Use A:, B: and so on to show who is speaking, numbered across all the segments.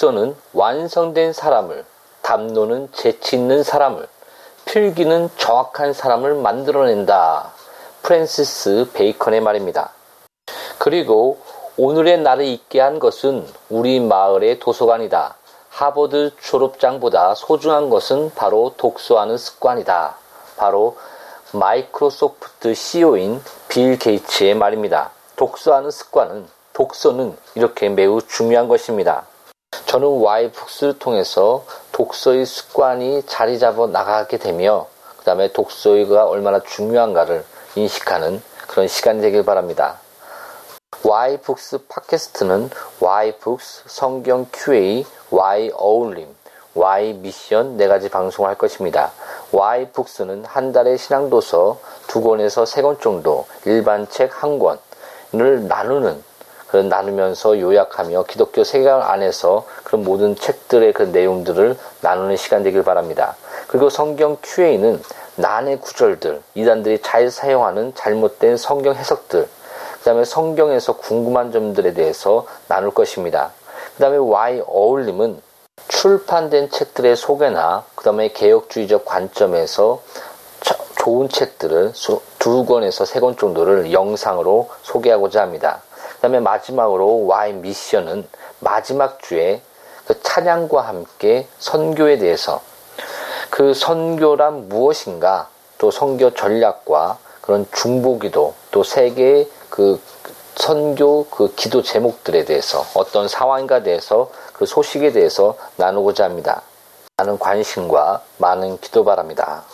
A: 독서는 완성된 사람을, 담론은 재치 있는 사람을, 필기는 정확한 사람을 만들어낸다. 프랜시스 베이컨의 말입니다. 그리고 오늘의 나를 있게 한 것은 우리 마을의 도서관이다. 하버드 졸업장보다 소중한 것은 바로 독서하는 습관이다. 바로 마이크로소프트 CEO인 빌 게이츠의 말입니다. 독서하는 습관은, 독서는 이렇게 매우 중요한 것입니다. 저는 와이북스를 통해서 독서의 습관이 자리 잡아 나가게 되며 그 다음에 독서가 얼마나 중요한가를 인식하는 그런 시간이 되길 바랍니다. 와이북스 팟캐스트는 와이북스 성경 QA Y 어울림 Y 미션 네 가지 방송을 할 것입니다. 와이북스는 한 달에 신앙도서 두 권에서 세 권 정도 일반 책 한 권을 나누는 그런 나누면서 요약하며 기독교 세계관 안에서 그런 모든 책들의 그 내용들을 나누는 시간 되길 바랍니다. 그리고 성경 QA는 난의 구절들, 이단들이 잘 사용하는 잘못된 성경 해석들, 그 다음에 성경에서 궁금한 점들에 대해서 나눌 것입니다. 그 다음에 Y 어울림은 출판된 책들의 소개나 그 다음에 개혁주의적 관점에서 좋은 책들을 두 권에서 세 권 정도를 영상으로 소개하고자 합니다. 그 다음에 마지막으로 Y 미션은 마지막 주에 그 찬양과 함께 선교에 대해서 그 선교란 무엇인가 또 선교 전략과 그런 중보기도 또 세계의 그 선교 그 기도 제목들에 대해서 어떤 상황인가 대해서 그 소식에 대해서 나누고자 합니다. 많은 관심과 많은 기도 바랍니다.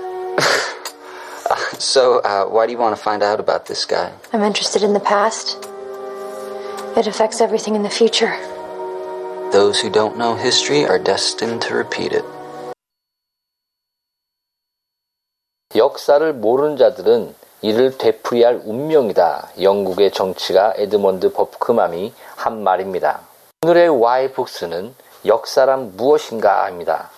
B: so, uh, why do you want to find out about this guy?
C: I'm interested in the past. It affects everything in the future.
B: Those who don't know history are destined to repeat it.
A: 역사를 모르는 자들은 이를 되풀이할 운명이다. 영국의 정치가 에드먼드 버크맘이 한 말입니다. 오늘의 와이북스는 역사란 무엇인가입니다.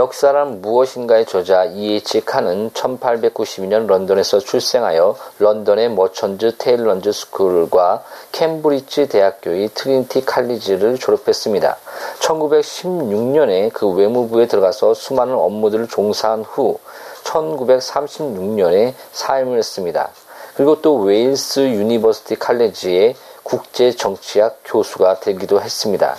A: 역사란 무엇인가의 저자 E.H. 카는 1892년 런던에서 출생하여 런던의 머천즈 테일런즈 스쿨과 캠브리지 대학교의 트리니티 칼리지를 졸업했습니다. 1916년에 그 외무부에 들어가서 수많은 업무들을 종사한 후 1936년에 사임을 했습니다. 그리고 또 웨일스 유니버시티 칼리지의 국제 정치학 교수가 되기도 했습니다.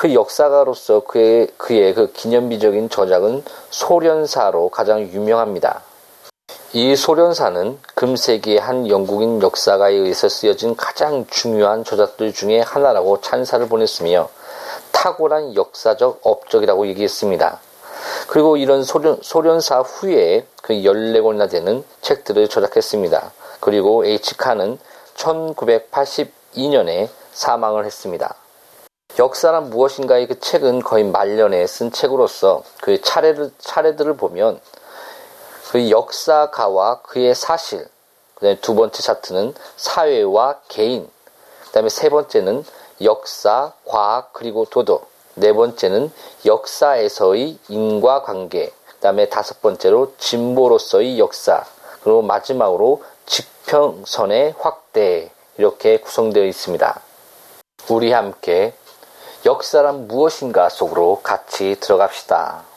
A: 그 역사가로서 그의, 그의 그 기념비적인 저작은 소련사로 가장 유명합니다. 이 소련사는 금세기의 한 영국인 역사가에 의해서 쓰여진 가장 중요한 저작들 중에 하나라고 찬사를 보냈으며 탁월한 역사적 업적이라고 얘기했습니다. 그리고 이런 소련, 소련사 후에 그 14권이나 되는 책들을 저작했습니다. 그리고 H칸은 1982년에 사망을 했습니다. 역사란 무엇인가의 그 책은 거의 말년에 쓴 책으로서 그 차례를, 차례들을 보면 그 역사가와 그의 사실, 그 다음에 두 번째 차트는 사회와 개인, 그 다음에 세 번째는 역사, 과학, 그리고 도덕, 네 번째는 역사에서의 인과관계, 그 다음에 다섯 번째로 진보로서의 역사, 그리고 마지막으로 지평선의 확대, 이렇게 구성되어 있습니다. 우리 함께 역사란 무엇인가 속으로 같이 들어갑시다.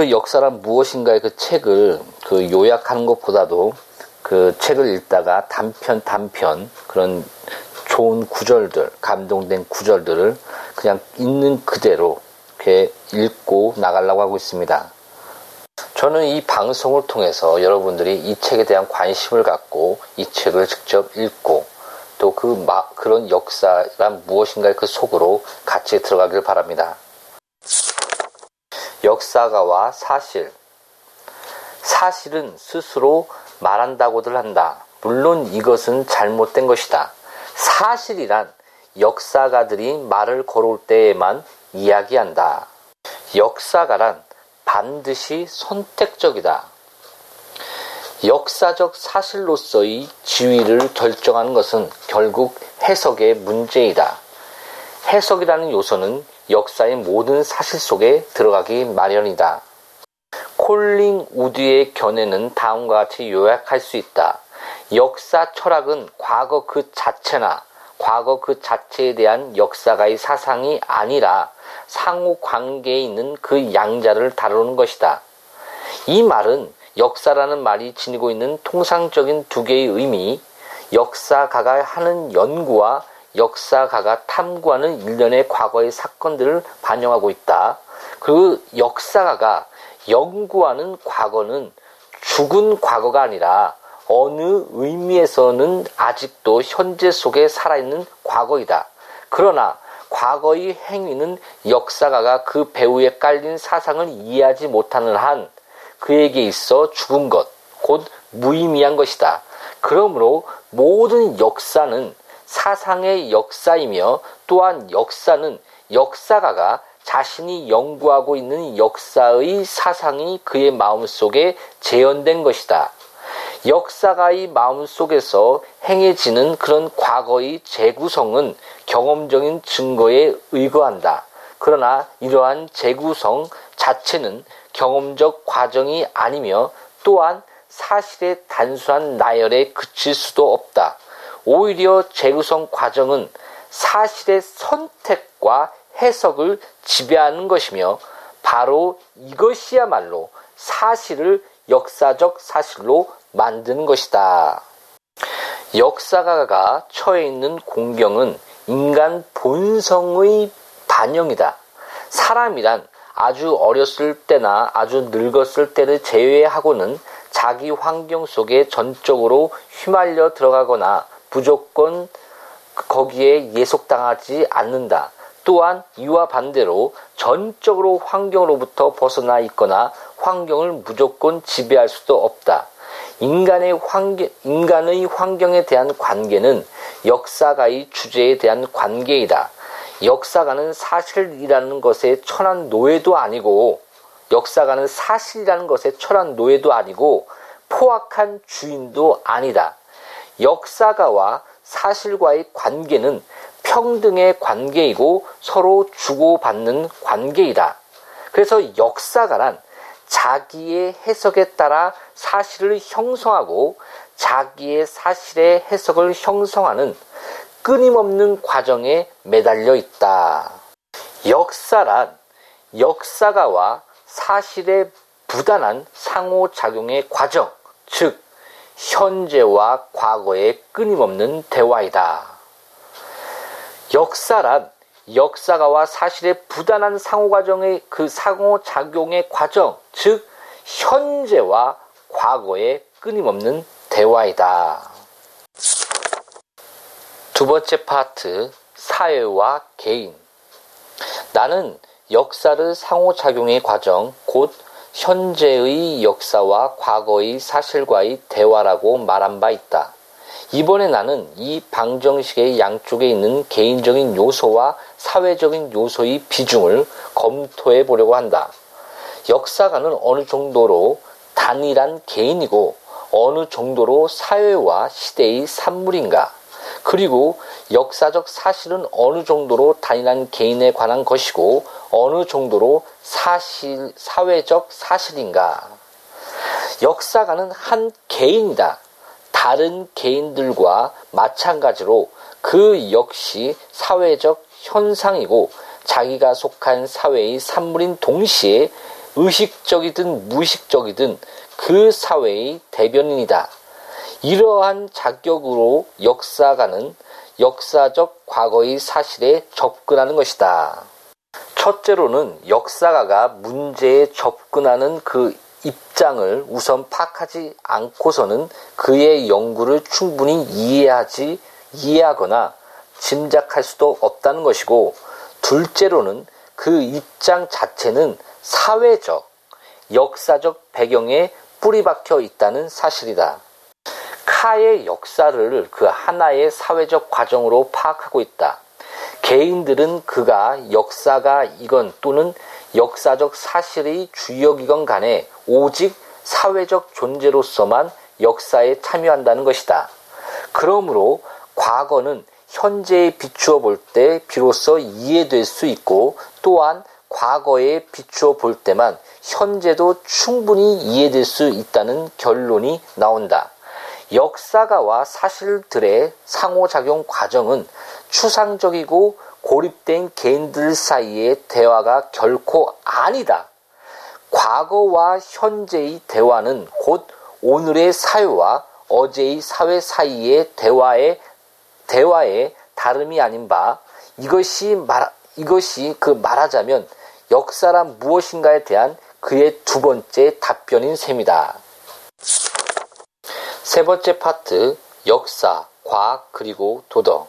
A: 그 역사란 무엇인가의 그 책을 그 요약하는 것보다도 그 책을 읽다가 단편 단편 그런 좋은 구절들, 감동된 구절들을 그냥 있는 그대로 이렇게 읽고 나가려고 하고 있습니다. 저는 이 방송을 통해서 여러분들이 이 책에 대한 관심을 갖고 이 책을 직접 읽고 또 그 그런 역사란 무엇인가의 그 속으로 같이 들어가길 바랍니다. 역사가와 사실. 사실은 스스로 말한다고들 한다. 물론 이것은 잘못된 것이다. 사실이란 역사가들이 말을 걸어올 때에만 이야기한다. 역사가란 반드시 선택적이다. 역사적 사실로서의 지위를 결정하는 것은 결국 해석의 문제이다. 해석이라는 요소는 역사의 모든 사실 속에 들어가기 마련이다. 콜링 우드의 견해는 다음과 같이 요약할 수 있다. 역사 철학은 과거 그 자체나 과거 그 자체에 대한 역사가의 사상이 아니라 상호 관계에 있는 그 양자를 다루는 것이다. 이 말은 역사라는 말이 지니고 있는 통상적인 두 개의 의미, 역사가가 하는 연구와 역사가가 탐구하는 일련의 과거의 사건들을 반영하고 있다. 그 역사가가 연구하는 과거는 죽은 과거가 아니라 어느 의미에서는 아직도 현재 속에 살아있는 과거이다. 그러나 과거의 행위는 역사가가 그 배후에 깔린 사상을 이해하지 못하는 한 그에게 있어 죽은 것, 곧 무의미한 것이다. 그러므로 모든 역사는 사상의 역사이며 또한 역사는 역사가가 자신이 연구하고 있는 역사의 사상이 그의 마음속에 재현된 것이다. 역사가의 마음속에서 행해지는 그런 과거의 재구성은 경험적인 증거에 의거한다. 그러나 이러한 재구성 자체는 경험적 과정이 아니며 또한 사실의 단순한 나열에 그칠 수도 없다. 오히려 재구성 과정은 사실의 선택과 해석을 지배하는 것이며 바로 이것이야말로 사실을 역사적 사실로 만드는 것이다. 역사가가 처해 있는 공경은 인간 본성의 반영이다. 사람이란 아주 어렸을 때나 아주 늙었을 때를 제외하고는 자기 환경 속에 전적으로 휘말려 들어가거나 무조건 거기에 예속당하지 않는다. 또한 이와 반대로 전적으로 환경으로부터 벗어나 있거나 환경을 무조건 지배할 수도 없다. 인간의 환경, 인간의 환경에 대한 관계는 역사가의 주제에 대한 관계이다. 역사가는 사실이라는 것에 천한 노예도 아니고 역사가는 사실이라는 것에 천한 노예도 아니고 포악한 주인도 아니다. 역사가와 사실과의 관계는 평등의 관계이고 서로 주고받는 관계이다. 그래서 역사가란 자기의 해석에 따라 사실을 형성하고 자기의 사실의 해석을 형성하는 끊임없는 과정에 매달려 있다. 역사란 역사가와 사실의 부단한 상호작용의 과정, 즉, 현재와 과거의 끊임없는 대화이다. 역사란 역사가와 사실의 부단한 상호과정의 그 상호작용의 과정, 즉, 현재와 과거의 끊임없는 대화이다. 두 번째 파트, 사회와 개인. 나는 역사를 상호작용의 과정, 곧 현재의 역사와 과거의 사실과의 대화라고 말한 바 있다. 이번에 나는 이 방정식의 양쪽에 있는 개인적인 요소와 사회적인 요소의 비중을 검토해 보려고 한다. 역사가는 어느 정도로 단일한 개인이고 어느 정도로 사회와 시대의 산물인가? 그리고 역사적 사실은 어느 정도로 단일한 개인에 관한 것이고 어느 정도로 사실, 사회적 사실인가? 역사가는 한 개인이다. 다른 개인들과 마찬가지로 그 역시 사회적 현상이고 자기가 속한 사회의 산물인 동시에 의식적이든 무의식적이든 그 사회의 대변인이다. 이러한 자격으로 역사가는 역사적 과거의 사실에 접근하는 것이다. 첫째로는 역사가가 문제에 접근하는 그 입장을 우선 파악하지 않고서는 그의 연구를 충분히 이해하지 이해하거나 짐작할 수도 없다는 것이고 둘째로는 그 입장 자체는 사회적 역사적 배경에 뿌리 박혀 있다는 사실이다. 카의 역사를 그 하나의 사회적 과정으로 파악하고 있다. 개인들은 그가 역사가 이건 또는 역사적 사실의 주역이건 간에 오직 사회적 존재로서만 역사에 참여한다는 것이다. 그러므로 과거는 현재에 비추어 볼 때 비로소 이해될 수 있고 또한 과거에 비추어 볼 때만 현재도 충분히 이해될 수 있다는 결론이 나온다. 역사가와 사실들의 상호작용 과정은 추상적이고 고립된 개인들 사이의 대화가 결코 아니다. 과거와 현재의 대화는 곧 오늘의 사회와 어제의 사회 사이의 대화의 대화의 다름이 아닌 바 이것이 말 이것이 그 말하자면 역사란 무엇인가에 대한 그의 두 번째 답변인 셈이다. 세 번째 파트 역사, 과학 그리고 도덕.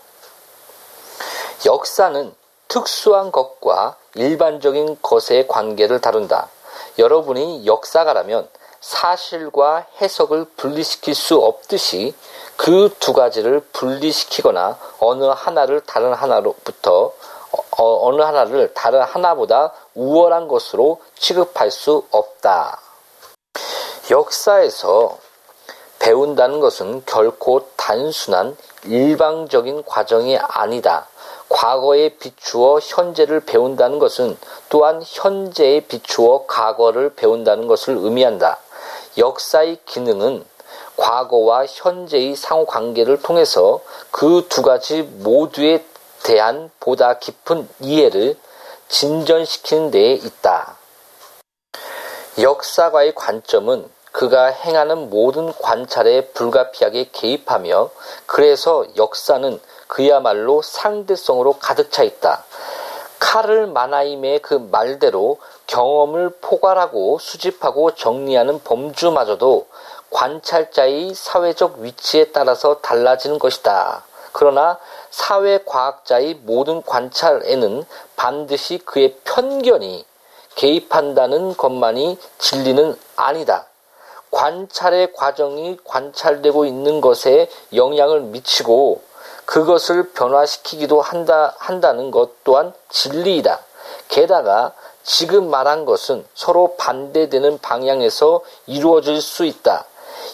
A: 역사는 특수한 것과 일반적인 것의 관계를 다룬다. 여러분이 역사가라면 사실과 해석을 분리시킬 수 없듯이 그 두 가지를 분리시키거나 어느 하나를 다른 하나로부터 어, 어느 하나를 다른 하나보다 우월한 것으로 취급할 수 없다. 역사에서 배운다는 것은 결코 단순한 일방적인 과정이 아니다. 과거에 비추어 현재를 배운다는 것은 또한 현재에 비추어 과거를 배운다는 것을 의미한다. 역사의 기능은 과거와 현재의 상호 관계를 통해서 그 두 가지 모두에 대한 보다 깊은 이해를 진전시키는 데에 있다. 역사가의 관점은 그가 행하는 모든 관찰에 불가피하게 개입하며 그래서 역사는 그야말로 상대성으로 가득 차 있다. 카를 마나임의 그 말대로 경험을 포괄하고 수집하고 정리하는 범주마저도 관찰자의 사회적 위치에 따라서 달라지는 것이다. 그러나 사회과학자의 모든 관찰에는 반드시 그의 편견이 개입한다는 것만이 진리는 아니다. 관찰의 과정이 관찰되고 있는 것에 영향을 미치고 그것을 변화시키기도 한다, 한다는 것 또한 진리이다. 게다가 지금 말한 것은 서로 반대되는 방향에서 이루어질 수 있다.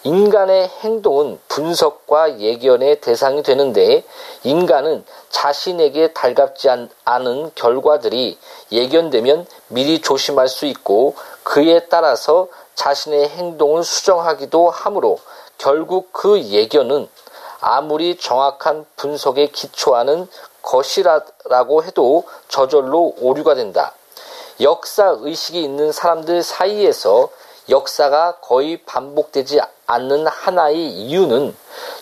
A: 인간의 행동은 분석과 예견의 대상이 되는데 인간은 자신에게 달갑지 않은 결과들이 예견되면 미리 조심할 수 있고 그에 따라서 자신의 행동을 수정하기도 하므로 결국 그 예견은 아무리 정확한 분석에 기초하는 것이라고 해도 저절로 오류가 된다. 역사 의식이 있는 사람들 사이에서 역사가 거의 반복되지 않는 하나의 이유는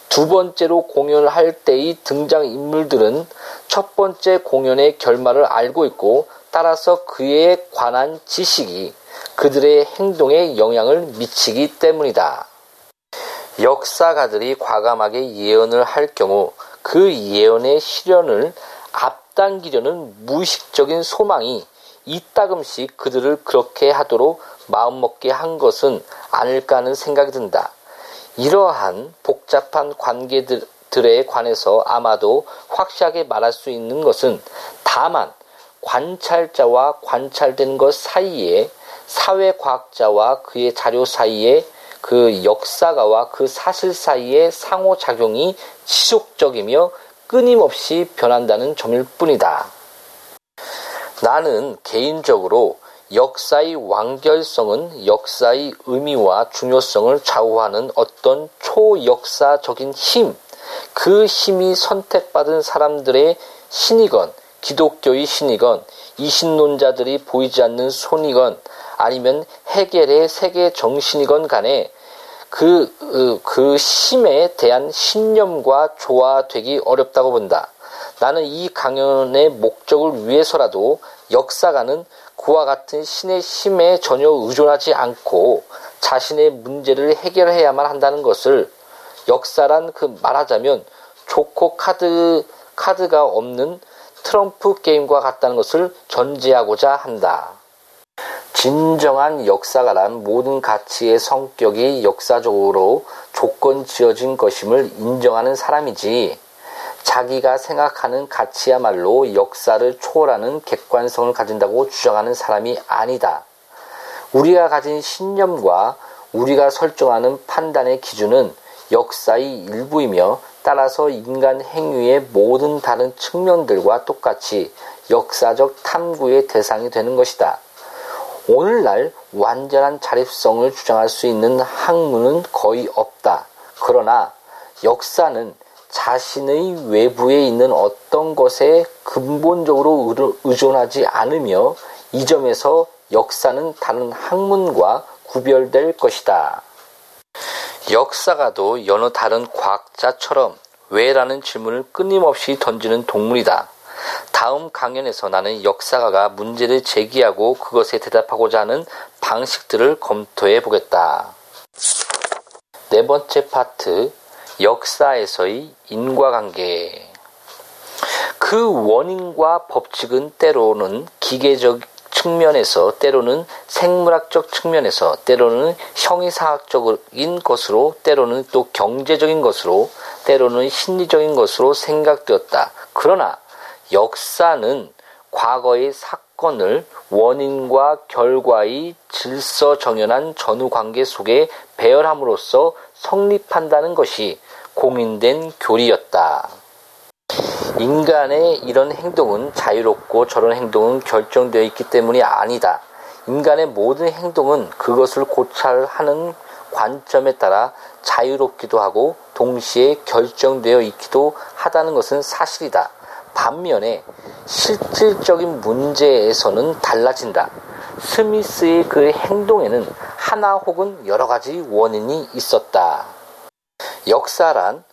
A: 두 번째로 공연을 할 때의 등장 인물들은 첫 번째 공연의 결말을 알고 있고 따라서 그에 관한 지식이 그들의 행동에 영향을 미치기 때문이다. 역사가들이 과감하게 예언을 할 경우 그 예언의 실현을 앞당기려는 무의식적인 소망이 이따금씩 그들을 그렇게 하도록 마음먹게 한 것은 아닐까 하는 생각이 든다. 이러한 복잡한 관계들에 관해서 아마도 확실하게 말할 수 있는 것은 다만 관찰자와 관찰된 것 사이에 사회과학자와 그의 자료 사이에 그 역사가와 그 사실 사이의 상호작용이 지속적이며 끊임없이 변한다는 점일 뿐이다. 나는 개인적으로 역사의 완결성은 역사의 의미와 중요성을 좌우하는 어떤 초역사적인 힘, 그 힘이 선택받은 사람들의 신이건, 기독교의 신이건, 이신론자들이 보이지 않는 손이건, 아니면 해겔의 세계 정신이건 간에 그, 그, 그 힘에 대한 신념과 조화되기 어렵다고 본다. 나는 이 강연의 목적을 위해서라도 역사가는 그와 같은 신의 힘에 전혀 의존하지 않고 자신의 문제를 해결해야만 한다는 것을 역사란 그 말하자면 조코 카드, 카드가 없는 트럼프 게임과 같다는 것을 전제하고자 한다. 진정한 역사가란 모든 가치의 성격이 역사적으로 조건 지어진 것임을 인정하는 사람이지 자기가 생각하는 가치야말로 역사를 초월하는 객관성을 가진다고 주장하는 사람이 아니다. 우리가 가진 신념과 우리가 설정하는 판단의 기준은 역사의 일부이며 따라서 인간 행위의 모든 다른 측면들과 똑같이 역사적 탐구의 대상이 되는 것이다. 오늘날 완전한 자립성을 주장할 수 있는 학문은 거의 없다. 그러나 역사는 자신의 외부에 있는 어떤 것에 근본적으로 의존하지 않으며 이 점에서 역사는 다른 학문과 구별될 것이다. 역사가도 여느 다른 과학자처럼 왜라는 질문을 끊임없이 던지는 동물이다. 다음 강연에서 나는 역사가가 문제를 제기하고 그것에 대답하고자 하는 방식들을 검토해 보겠다. 네 번째 파트, 역사에서의 인과관계. 그 원인과 법칙은 때로는 기계적 측면에서 때로는 생물학적 측면에서 때로는 형이사학적인 것으로 때로는 또 경제적인 것으로 때로는 심리적인 것으로 생각되었다. 그러나 역사는 과거의 사건을 원인과 결과의 질서 정연한 전후 관계 속에 배열함으로써 성립한다는 것이 공인된 교리였다. 인간의 이런 행동은 자유롭고 저런 행동은 결정되어 있기 때문이 아니다. 인간의 모든 행동은 그것을 고찰하는 관점에 따라 자유롭기도 하고 동시에 결정되어 있기도 하다는 것은 사실이다. 반면에 실질적인 문제에서는 달라진다. 스미스의 그 행동에는 하나 혹은 여러 가지 원인이 있었다. 역사란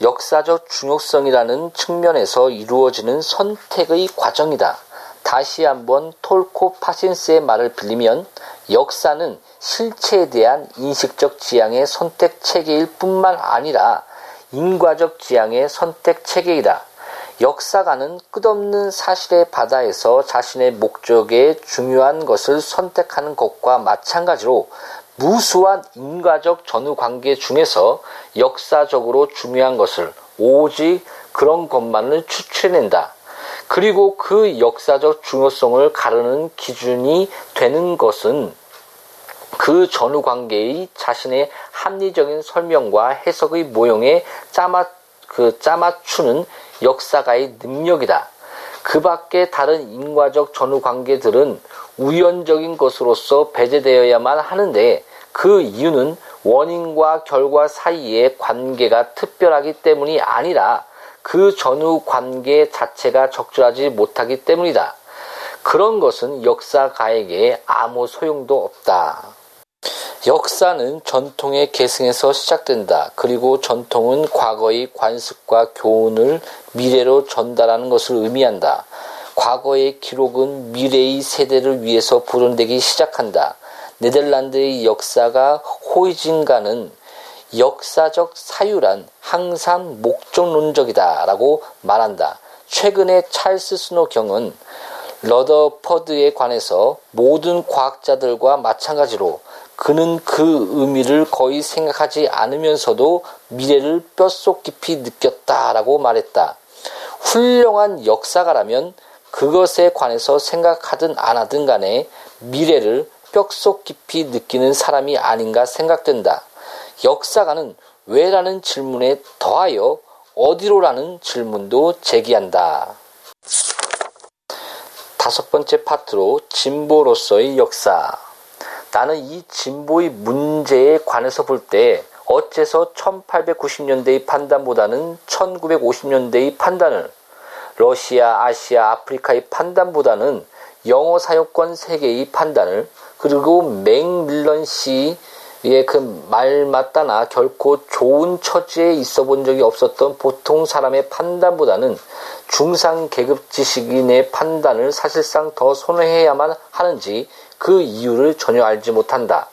A: 역사적 중요성이라는 측면에서 이루어지는 선택의 과정이다. 다시 한번 톨코 파신스의 말을 빌리면 역사는 실체에 대한 인식적 지향의 선택 체계일 뿐만 아니라 인과적 지향의 선택 체계이다. 역사가는 끝없는 사실의 바다에서 자신의 목적에 중요한 것을 선택하는 것과 마찬가지로 무수한 인과적 전후 관계 중에서 역사적으로 중요한 것을 오직 그런 것만을 추출해낸다. 그리고 그 역사적 중요성을 가르는 기준이 되는 것은 그 전후 관계의 자신의 합리적인 설명과 해석의 모형에 짜맞, 그 짜맞추는 역사가의 능력이다. 그 밖에 다른 인과적 전후 관계들은 우연적인 것으로서 배제되어야만 하는데 그 이유는 원인과 결과 사이의 관계가 특별하기 때문이 아니라 그 전후 관계 자체가 적절하지 못하기 때문이다. 그런 것은 역사가에게 아무 소용도 없다. 역사는 전통의 계승에서 시작된다. 그리고 전통은 과거의 관습과 교훈을 미래로 전달하는 것을 의미한다. 과거의 기록은 미래의 세대를 위해서 불어되기 시작한다. 네덜란드의 역사가 호이진가는 역사적 사유란 항상 목적론적이다라고 말한다. 최근에 찰스 스노 경은 러더퍼드에 관해서 모든 과학자들과 마찬가지로 그는 그 의미를 거의 생각하지 않으면서도 미래를 뼛속 깊이 느꼈다라고 말했다. 훌륭한 역사가라면 그것에 관해서 생각하든 안 하든 간에 미래를 뼛속 깊이 느끼는 사람이 아닌가 생각된다. 역사가는 왜라는 질문에 더하여 어디로라는 질문도 제기한다. 다섯 번째 파트로 진보로서의 역사. 나는 이 진보의 문제에 관해서 볼 때 어째서 1890년대의 판단보다는 1950년대의 판단을 러시아, 아시아, 아프리카의 판단보다는 영어 사용권 세계의 판단을 그리고 맥밀런 씨의 그 말 맞다나 결코 좋은 처지에 있어 본 적이 없었던 보통 사람의 판단보다는 중상 계급 지식인의 판단을 사실상 더 선호해야만 하는지 그 이유를 전혀 알지 못한다.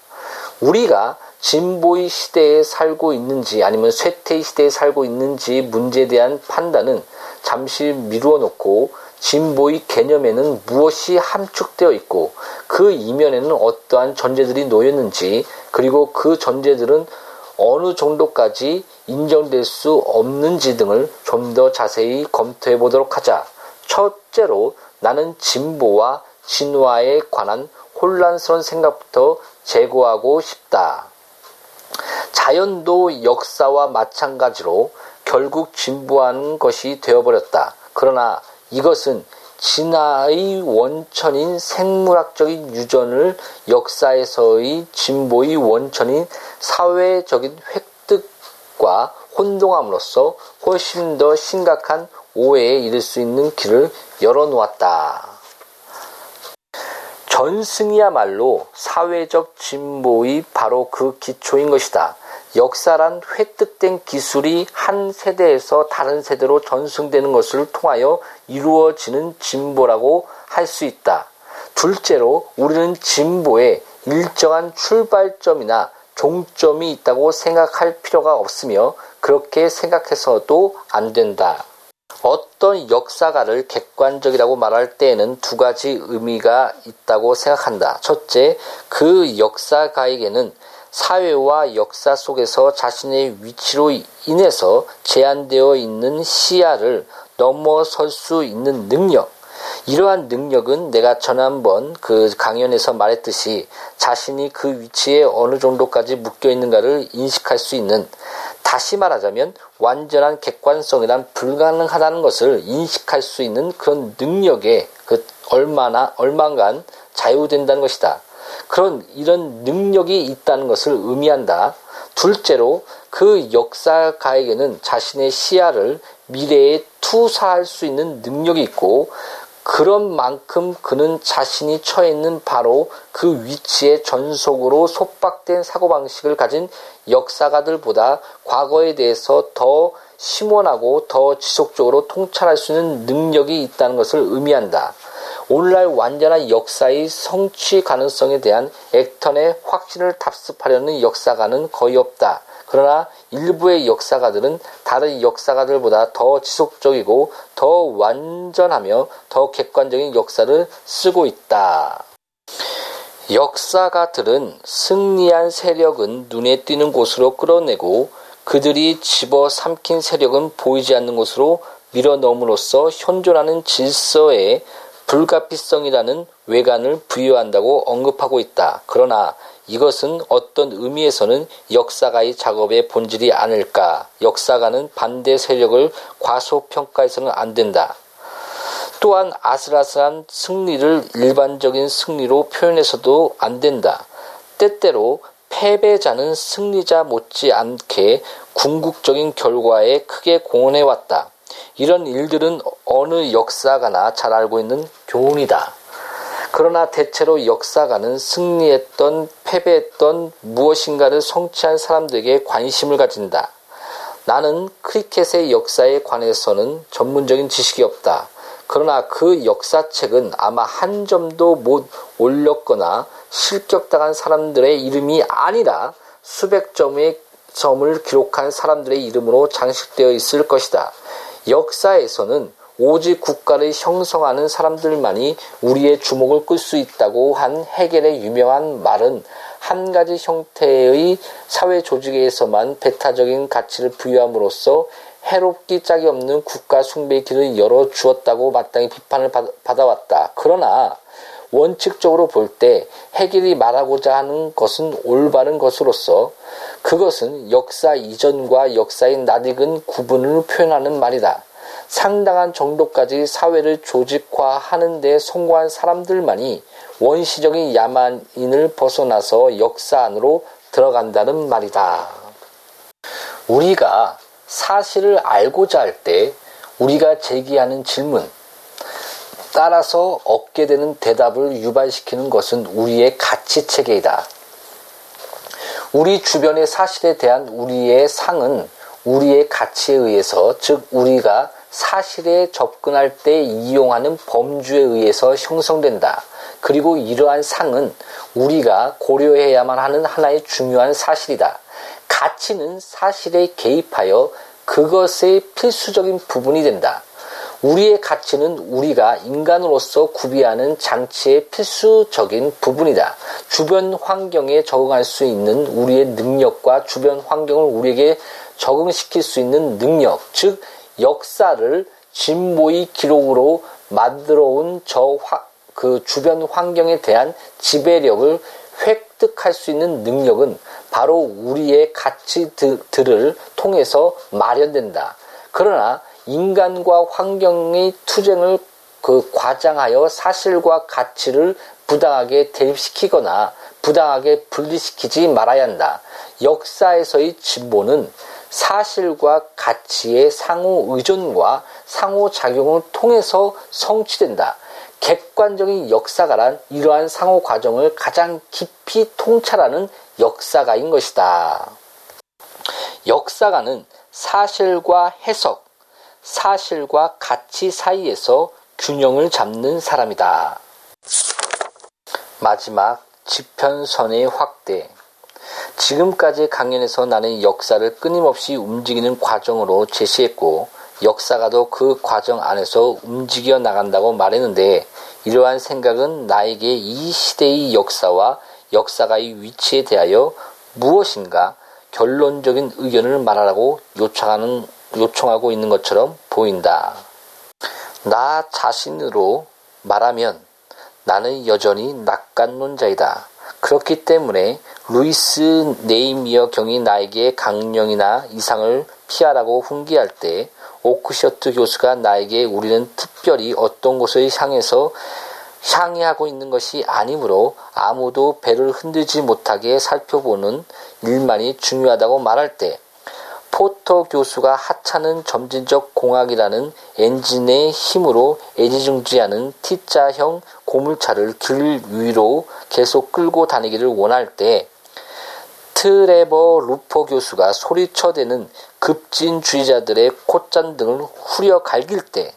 A: 우리가 진보의 시대에 살고 있는지 아니면 쇠퇴의 시대에 살고 있는지 문제에 대한 판단은 잠시 미루어 놓고 진보의 개념에는 무엇이 함축되어 있고 그 이면에는 어떠한 전제들이 놓였는지 그리고 그 전제들은 어느 정도까지 인정될 수 없는지 등을 좀 더 자세히 검토해 보도록 하자. 첫째로 나는 진보와 진화에 관한 혼란스러운 생각부터 제거하고 싶다. 자연도 역사와 마찬가지로 결국 진보하는 것이 되어버렸다. 그러나 이것은 진화의 원천인 생물학적인 유전을 역사에서의 진보의 원천인 사회적인 획득과 혼동함으로써 훨씬 더 심각한 오해에 이를 수 있는 길을 열어놓았다. 전승이야말로 사회적 진보의 바로 그 기초인 것이다. 역사란 획득된 기술이 한 세대에서 다른 세대로 전승되는 것을 통하여 이루어지는 진보라고 할 수 있다. 둘째로 우리는 진보에 일정한 출발점이나 종점이 있다고 생각할 필요가 없으며 그렇게 생각해서도 안 된다. 어떤 역사가를 객관적이라고 말할 때에는 두 가지 의미가 있다고 생각한다. 첫째, 그 역사가에게는 사회와 역사 속에서 자신의 위치로 인해서 제한되어 있는 시야를 넘어설 수 있는 능력. 이러한 능력은 내가 지난번 그 강연에서 말했듯이 자신이 그 위치에 어느 정도까지 묶여 있는가를 인식할 수 있는 다시 말하자면 완전한 객관성이란 불가능하다는 것을 인식할 수 있는 그런 능력에 그 얼마나 얼마간 자유된다는 것이다. 그런 이런 능력이 있다는 것을 의미한다. 둘째로 그 역사가에게는 자신의 시야를 미래에 투사할 수 있는 능력이 있고 그런 만큼 그는 자신이 처해 있는 바로 그 위치의 전속으로 속박된 사고방식을 가진 역사가들보다 과거에 대해서 더 심원하고 더 지속적으로 통찰할 수 있는 능력이 있다는 것을 의미한다. 오늘날 완전한 역사의 성취 가능성에 대한 액턴의 확신을 답습하려는 역사가는 거의 없다. 그러나 일부의 역사가들은 다른 역사가들보다 더 지속적이고 더 완전하며 더 객관적인 역사를 쓰고 있다. 역사가들은 승리한 세력은 눈에 띄는 곳으로 끌어내고 그들이 집어 삼킨 세력은 보이지 않는 곳으로 밀어넣음으로써 현존하는 질서에 불가피성이라는 외관을 부여한다고 언급하고 있다. 그러나 이것은 어떤 의미에서는 역사가의 작업의 본질이 아닐까. 역사가는 반대 세력을 과소평가해서는 안 된다. 또한 아슬아슬한 승리를 일반적인 승리로 표현해서도 안 된다. 때때로 패배자는 승리자 못지 않게 궁극적인 결과에 크게 공헌해왔다. 이런 일들은 어느 역사가나 잘 알고 있는 교훈이다. 그러나 대체로 역사가는 승리했던 패배했던 무엇인가를 성취한 사람들에게 관심을 가진다. 나는 크리켓의 역사에 관해서는 전문적인 지식이 없다. 그러나 그 역사책은 아마 한 점도 못 올렸거나 실격당한 사람들의 이름이 아니라 수백 점의 점을 기록한 사람들의 이름으로 장식되어 있을 것이다. 역사에서는 오직 국가를 형성하는 사람들만이 우리의 주목을 끌 수 있다고 한 해겔의 유명한 말은 한 가지 형태의 사회 조직에서만 배타적인 가치를 부여함으로써 해롭기 짝이 없는 국가 숭배의 길을 열어 주었다고 마땅히 비판을 받아왔다. 그러나 원칙적으로 볼 때 해겔이 말하고자 하는 것은 올바른 것으로서 그것은 역사 이전과 역사의 낯익은 구분을 표현하는 말이다. 상당한 정도까지 사회를 조직화하는 데 성공한 사람들만이 원시적인 야만인을 벗어나서 역사 안으로 들어간다는 말이다. 우리가 사실을 알고자 할 때 우리가 제기하는 질문, 따라서 얻게 되는 대답을 유발시키는 것은 우리의 가치 체계이다. 우리 주변의 사실에 대한 우리의 상은 우리의 가치에 의해서, 즉, 우리가 사실에 접근할 때 이용하는 범주에 의해서 형성된다. 그리고 이러한 상은 우리가 고려해야만 하는 하나의 중요한 사실이다. 가치는 사실에 개입하여 그것의 필수적인 부분이 된다. 우리의 가치는 우리가 인간으로서 구비하는 장치의 필수적인 부분이다. 주변 환경에 적응할 수 있는 우리의 능력과 주변 환경을 우리에게 적응시킬 수 있는 능력, 즉 역사를 진보의 기록으로 만들어 온 저 그 주변 환경에 대한 지배력을 획득할 수 있는 능력은 바로 우리의 가치들을 통해서 마련된다. 그러나 인간과 환경의 투쟁을 그 과장하여 사실과 가치를 부당하게 대립시키거나 부당하게 분리시키지 말아야 한다. 역사에서의 진보는 사실과 가치의 상호 의존과 상호 작용을 통해서 성취된다. 객관적인 역사가란 이러한 상호 과정을 가장 깊이 통찰하는 역사가인 것이다. 역사가는 사실과 해석, 사실과 가치 사이에서 균형을 잡는 사람이다. 마지막 지편선의 확대. 지금까지 강연에서 나는 역사를 끊임없이 움직이는 과정으로 제시했고, 역사가도 그 과정 안에서 움직여 나간다고 말했는데, 이러한 생각은 나에게 이 시대의 역사와 역사가의 위치에 대하여 무엇인가 결론적인 의견을 말하라고 요청하는, 요청하고 있는 것처럼 보인다. 나 자신으로 말하면 나는 여전히 낙관론자이다. 그렇기 때문에 루이스 네이미어 경이 나에게 강령이나 이상을 피하라고 훈계할 때 오크셔트 교수가 나에게 우리는 특별히 어떤 곳을 향해서 항해하고 있는 것이 아니므로 아무도 배를 흔들지 못하게 살펴보는 일만이 중요하다고 말할 때 포퍼 교수가 하찮은 점진적 공학이라는 엔진의 힘으로 애지중지하는 T자형 고물차를 길 위로 계속 끌고 다니기를 원할 때 트레버 로퍼 교수가 소리쳐대는 급진주의자들의 콧잔 등을 후려 갈길 때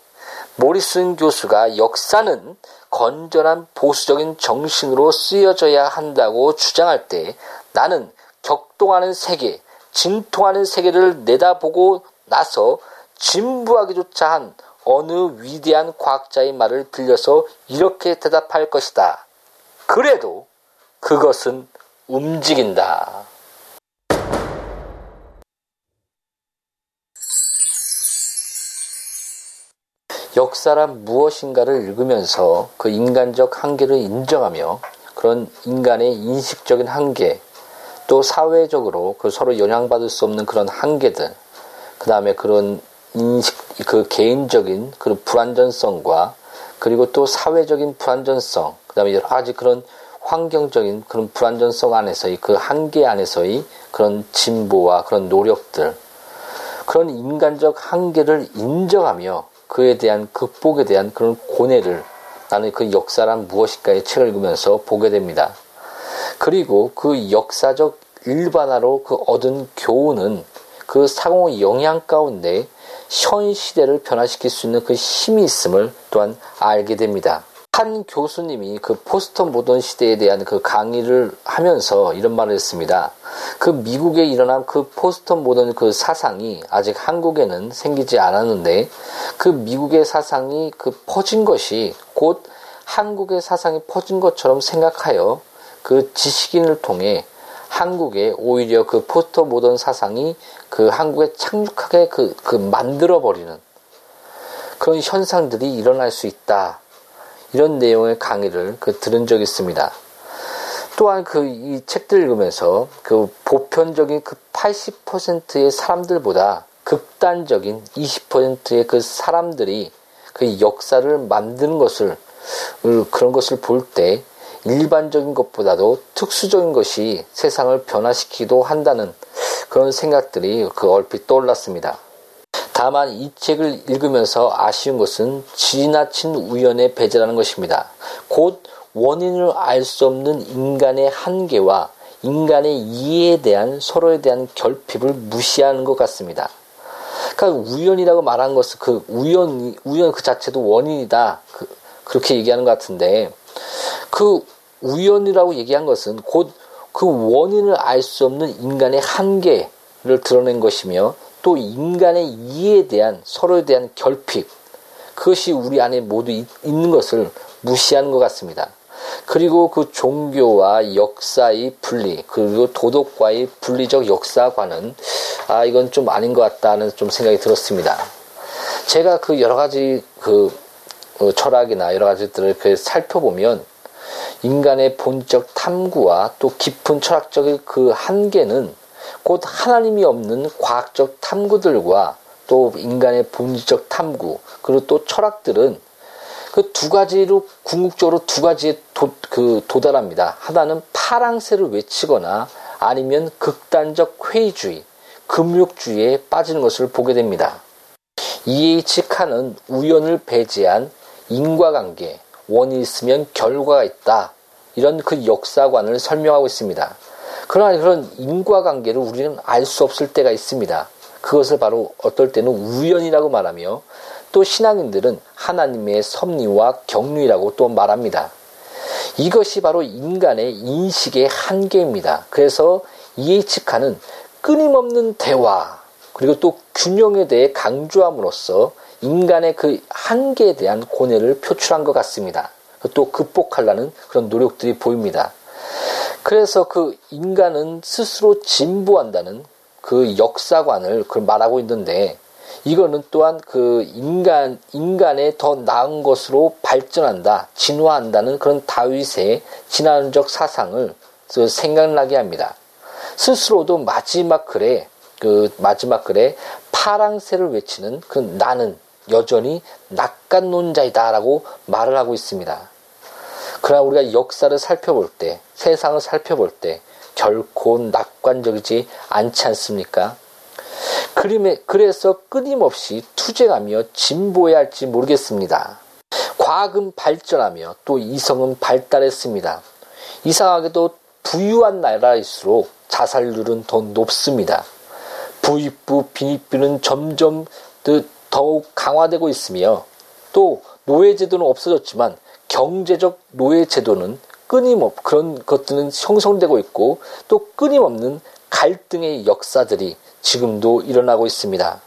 A: 모리슨 교수가 역사는 건전한 보수적인 정신으로 쓰여져야 한다고 주장할 때 나는 격동하는 세계, 진통하는 세계를 내다보고 나서 진부하기조차 한 어느 위대한 과학자의 말을 들려서 이렇게 대답할 것이다. 그래도 그것은 움직인다. 역사란 무엇인가를 읽으면서 그 인간적 한계를 인정하며 그런 인간의 인식적인 한계, 또 사회적으로 그 서로 영향받을 수 없는 그런 한계들, 그 다음에 그런 인식, 그 개인적인 그런 불안전성과 그리고 또 사회적인 불안전성, 그 다음에 여러 가지 그런 환경적인 그런 불안전성 안에서의 그 한계 안에서의 그런 진보와 그런 노력들, 그런 인간적 한계를 인정하며 그에 대한 극복에 대한 그런 고뇌를 나는 그 역사란 무엇일까의 책을 읽으면서 보게 됩니다. 그리고 그 역사적 일반화로 그 얻은 교훈은 그 상호 영향 가운데 현 시대를 변화시킬 수 있는 그 힘이 있음을 또한 알게 됩니다. 한 교수님이 그 포스트 모던 시대에 대한 그 강의를 하면서 이런 말을 했습니다. 그 미국에 일어난 그 포스트 모던 그 사상이 아직 한국에는 생기지 않았는데 그 미국의 사상이 그 퍼진 것이 곧 한국의 사상이 퍼진 것처럼 생각하여 그 지식인을 통해 한국에 오히려 그 포스트 모던 사상이 그 한국에 착륙하게 그, 그 만들어버리는 그런 현상들이 일어날 수 있다. 이런 내용의 강의를 그 들은 적이 있습니다. 또한 그 이 책들 읽으면서 그 보편적인 그 80%의 사람들보다 극단적인 20%의 그 사람들이 그 역사를 만드는 것을 그런 것을 볼 때 일반적인 것보다도 특수적인 것이 세상을 변화시키기도 한다는 그런 생각들이 그 얼핏 떠올랐습니다. 다만 이 책을 읽으면서 아쉬운 것은 지나친 우연의 배제라는 것입니다. 곧 원인을 알 수 없는 인간의 한계와 인간의 이해에 대한 서로에 대한 결핍을 무시하는 것 같습니다. 그러니까 우연이라고 말한 것은 그 우연 우연 그 자체도 원인이다 그, 그렇게 얘기하는 것 같은데 그 우연이라고 얘기한 것은 곧 그 원인을 알 수 없는 인간의 한계를 드러낸 것이며 또 인간의 이해에 대한 서로에 대한 결핍 그것이 우리 안에 모두 있는 것을 무시하는 것 같습니다. 그리고 그 종교와 역사의 분리 그리고 도덕과의 분리적 역사관은 아 이건 좀 아닌 것 같다는 좀 생각이 들었습니다. 제가 그 여러 가지 그 어, 철학이나 여러 가지들을 그 살펴보면 인간의 본적 탐구와 또 깊은 철학적인 그 한계는 곧 하나님이 없는 과학적 탐구들과 또 인간의 본질적 탐구 그리고 또 철학들은 그 두 가지로 궁극적으로 두 가지에 도, 그 도달합니다. 하나는 파랑새를 외치거나 아니면 극단적 회의주의, 금욕주의에 빠지는 것을 보게 됩니다. E.H. 칸은 우연을 배제한 인과관계, 원이 있으면 결과가 있다. 이런 그 역사관을 설명하고 있습니다. 그러나 그런 인과관계를 우리는 알 수 없을 때가 있습니다. 그것을 바로 어떨 때는 우연이라고 말하며 또 신앙인들은 하나님의 섭리와 경륜이라고 또 말합니다. 이것이 바로 인간의 인식의 한계입니다. 그래서. 칸은 끊임없는 대화 그리고 또 균형에 대해 강조함으로써 인간의 그 한계에 대한 고뇌를 표출한 것 같습니다. 또 극복하려는 그런 노력들이 보입니다. 그래서 그 인간은 스스로 진보한다는 그 역사관을 그 말하고 있는데 이거는 또한 그 인간 인간의 더 나은 것으로 발전한다, 진화한다는 그런 다윗의 진화론적 사상을 생각나게 합니다. 스스로도 마지막 글에 그 마지막 글에 파랑새를 외치는 그 나는 여전히 낙관론자이다라고 말을 하고 있습니다. 그러나 우리가 역사를 살펴볼 때, 세상을 살펴볼 때 결코 낙관적이지 않지 않습니까? 그래서 끊임없이 투쟁하며 진보해야 할지 모르겠습니다. 과학은 발전하며 또 이성은 발달했습니다. 이상하게도 부유한 나라일수록 자살률은 더 높습니다. 부익부, 빈익부는 점점 더 욱 강화되고 있으며 또 노예제도는 없어졌지만 경제적 노예제도는 끊임없 그런 것들은 형성되고 있고 또 끊임없는 갈등의 역사들이 지금도 일어나고 있습니다.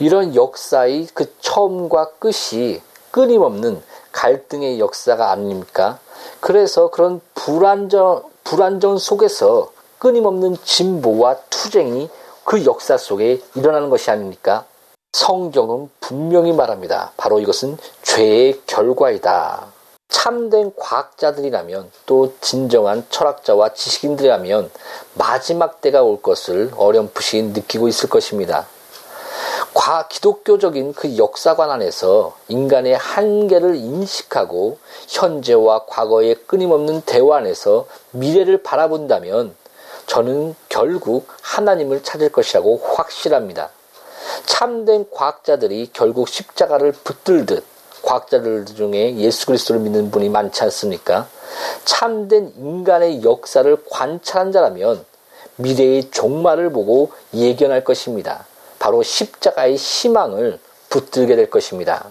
A: 이런 역사의 그 처음과 끝이 끊임없는 갈등의 역사가 아닙니까? 그래서 그런 불안정, 불안정 속에서 끊임없는 진보와 투쟁이 그 역사 속에 일어나는 것이 아닙니까? 성경은 분명히 말합니다. 바로 이것은 죄의 결과이다. 참된 과학자들이라면 또 진정한 철학자와 지식인들이라면 마지막 때가 올 것을 어렴풋이 느끼고 있을 것입니다. 과 기독교적인 그 역사관 안에서 인간의 한계를 인식하고 현재와 과거의 끊임없는 대화 안에서 미래를 바라본다면 저는 결국 하나님을 찾을 것이라고 확실합니다. 참된 과학자들이 결국 십자가를 붙들듯 과학자들 중에 예수 그리스도를 믿는 분이 많지 않습니까? 참된 인간의 역사를 관찰한 자라면 미래의 종말을 보고 예견할 것입니다. 바로 십자가의 희망을 붙들게 될 것입니다.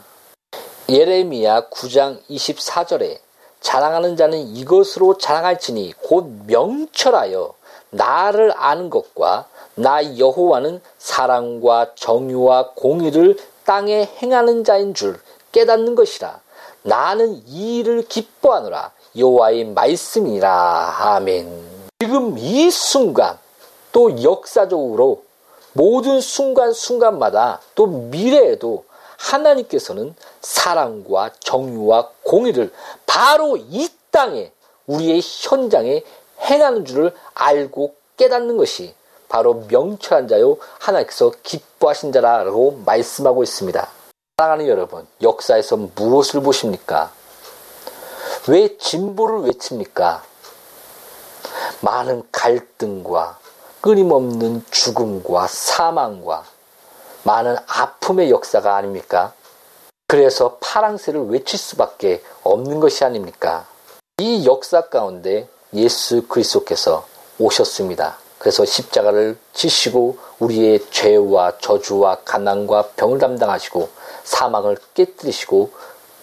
A: 예레미야 9장 24절에 자랑하는 자는 이것으로 자랑할지니 곧 명철하여 나를 아는 것과 나 여호와는 사랑과 정의와 공의를 땅에 행하는 자인 줄 깨닫는 것이라. 나는 이 일을 기뻐하노라. 여호와의 말씀이라. 아멘. 지금 이 순간 또 역사적으로 모든 순간순간마다 또 미래에도 하나님께서는 사랑과 정의와 공의를 바로 이 땅에 우리의 현장에 행하는 줄을 알고 깨닫는 것이 바로 명철한 자요 하나님께서 기뻐하신 자라고 말씀하고 있습니다. 사랑하는 여러분, 역사에서 무엇을 보십니까? 왜 진보를 외칩니까? 많은 갈등과 끊임없는 죽음과 사망과 많은 아픔의 역사가 아닙니까? 그래서 파랑새를 외칠 수밖에 없는 것이 아닙니까? 이 역사 가운데 예수 그리스도께서 오셨습니다. 그래서 십자가를 지시고 우리의 죄와 저주와 가난과 병을 담당하시고 사망을 깨뜨리시고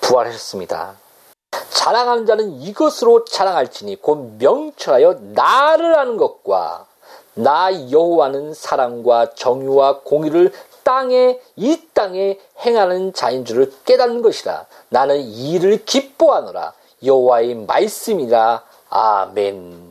A: 부활하셨습니다. 자랑하는 자는 이것으로 자랑할지니 곧 명철하여 나를 아는 것과 나 여호와는 사랑과 정의와 공의를 땅에 이 땅에 행하는 자인 줄을 깨닫는 것이라 나는 이를 기뻐하노라 여호와의 말씀이라 아멘.